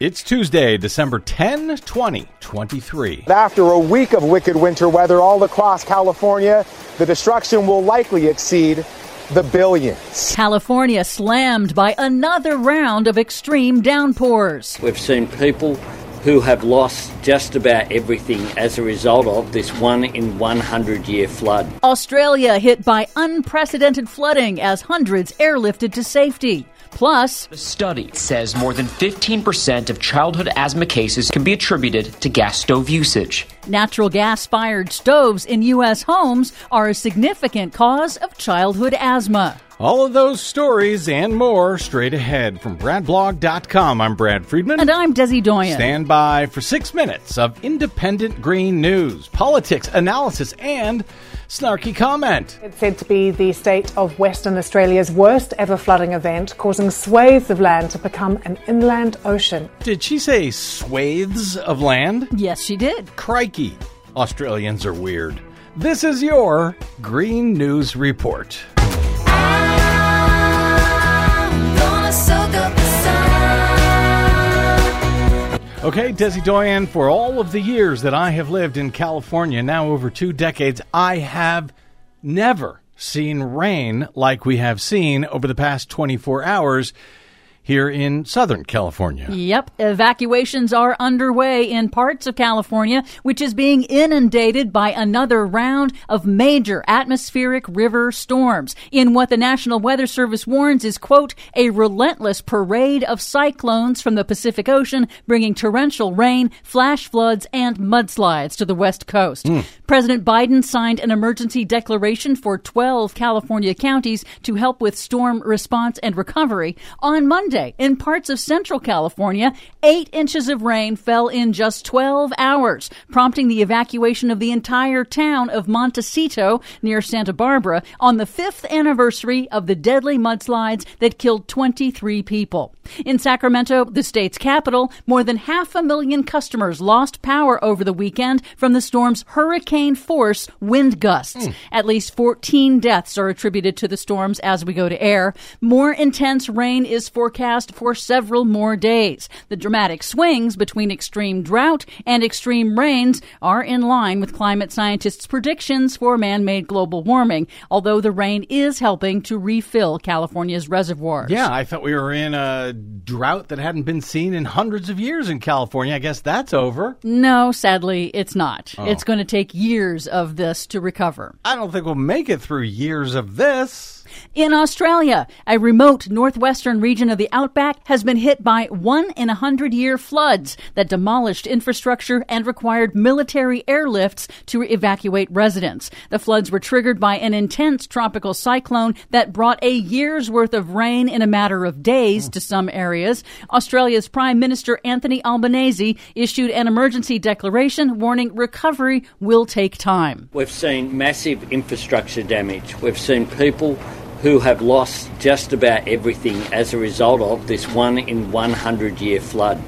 It's Tuesday, December 10, 2023. After a week of wicked winter weather all across California, the destruction will likely exceed the billions. California slammed by another round of extreme downpours. We've seen people who have lost just about everything as a result of this one in 100 year flood. Australia hit by unprecedented flooding as hundreds airlifted to safety. Plus, the study says more than 15% of childhood asthma cases can be attributed to gas stove usage. Natural gas fired stoves in U.S. homes are a significant cause of childhood asthma. All of those stories and more straight ahead from BradBlog.com. I'm Brad Friedman. And I'm Desi Doyen. Stand by for six minutes of independent green news, politics, analysis, and snarky comment. It's said to be the state of Western Australia's worst ever flooding event, causing swathes of land to become an inland ocean. Did she say swathes of land? Yes, she did. Crikey. Australians are weird. This is your Green News Report. Okay, Desi Doyen, for all of the years that I have lived in California, now over two decades, I have never seen rain like we have seen over the past 24 hours here in Southern California. Yep. Evacuations are underway in parts of California, which is being inundated by another round of major atmospheric river storms in what the National Weather Service warns is, quote, a relentless parade of cyclones from the Pacific Ocean, bringing torrential rain, flash floods, and mudslides to the West Coast. Mm. President Biden signed an emergency declaration for 12 California counties to help with storm response and recovery. On Monday, in parts of central California, eight inches of rain fell in just 12 hours, prompting the evacuation of the entire town of Montecito near Santa Barbara on the fifth anniversary of the deadly mudslides that killed 23 people. In Sacramento, the state's capital, more than half a million customers lost power over the weekend from the storm's hurricane force wind gusts. Mm. At least 14 deaths are attributed to the storms as we go to air. More intense rain is forecast forecast for several more days. The dramatic swings between extreme drought and extreme rains are in line with climate scientists' predictions for man made global warming, although the rain is helping to refill California's reservoirs. Yeah, I thought we were in a drought that hadn't been seen in hundreds of years in California. I guess that's over. No, sadly, it's not. Oh. It's going to take years of this to recover. I don't think we'll make it through years of this. In Australia, a remote northwestern region of the outback has been hit by one in a hundred year floods that demolished infrastructure and required military airlifts to evacuate residents. The floods were triggered by an intense tropical cyclone that brought a year's worth of rain in a matter of days to some areas. Australia's Prime Minister Anthony Albanese issued an emergency declaration warning recovery will take time. We've seen massive infrastructure damage. We've seen people who have lost just about everything as a result of this one in 100 year flood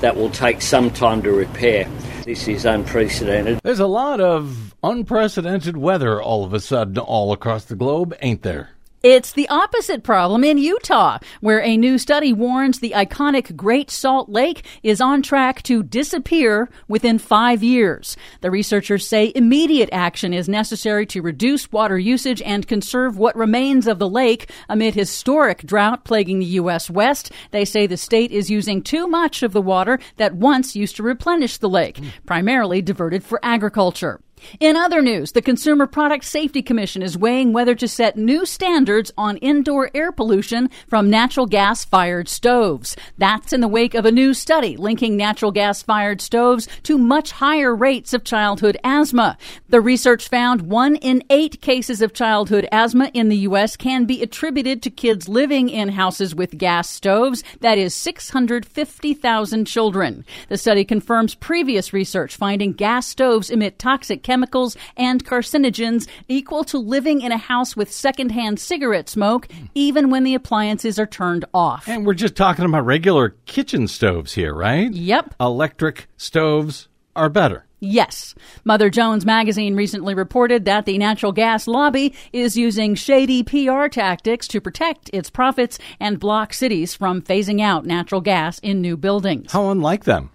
that will take some time to repair. This is unprecedented. There's a lot of unprecedented weather all of a sudden all across the globe, ain't there? It's the opposite problem in Utah, where a new study warns the iconic Great Salt Lake is on track to disappear within five years. The researchers say immediate action is necessary to reduce water usage and conserve what remains of the lake amid historic drought plaguing the U.S. West. They say the state is using too much of the water that once used to replenish the lake, primarily diverted for agriculture. In other news, the Consumer Product Safety Commission is weighing whether to set new standards on indoor air pollution from natural gas fired stoves. That's in the wake of a new study linking natural gas fired stoves to much higher rates of childhood asthma. The research found one in eight cases of childhood asthma in the U.S. can be attributed to kids living in houses with gas stoves. That is 650,000 children. The study confirms previous research finding gas stoves emit toxic chemicals and carcinogens equal to living in a house with secondhand cigarette smoke, even when the appliances are turned off. And we're just talking about regular kitchen stoves here, right? Yep. Electric stoves are better. Yes. Mother Jones magazine recently reported that the natural gas lobby is using shady PR tactics to protect its profits and block cities from phasing out natural gas in new buildings. How unlike them.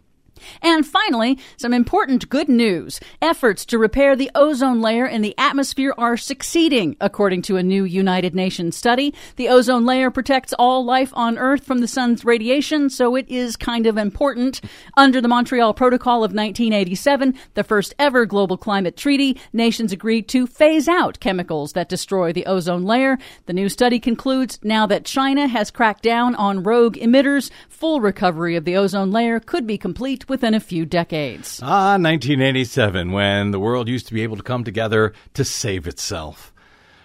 And finally, some important good news. Efforts to repair the ozone layer in the atmosphere are succeeding, according to a new United Nations study. The ozone layer protects all life on Earth from the sun's radiation, so it is kind of important. Under the Montreal Protocol of 1987, the first ever global climate treaty, nations agreed to phase out chemicals that destroy the ozone layer. The new study concludes now that China has cracked down on rogue emitters, full recovery of the ozone layer could be complete within a few decades. Ah, 1987, when the world used to be able to come together to save itself.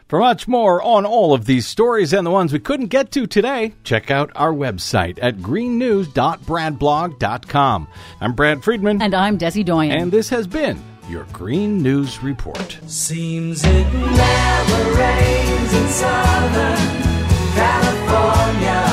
For much more on all of these stories and the ones we couldn't get to today, check out our website at greennews.bradblog.com. I'm Brad Friedman. And I'm Desi Doyen. And this has been your Green News Report. Seems it never rains in Southern California.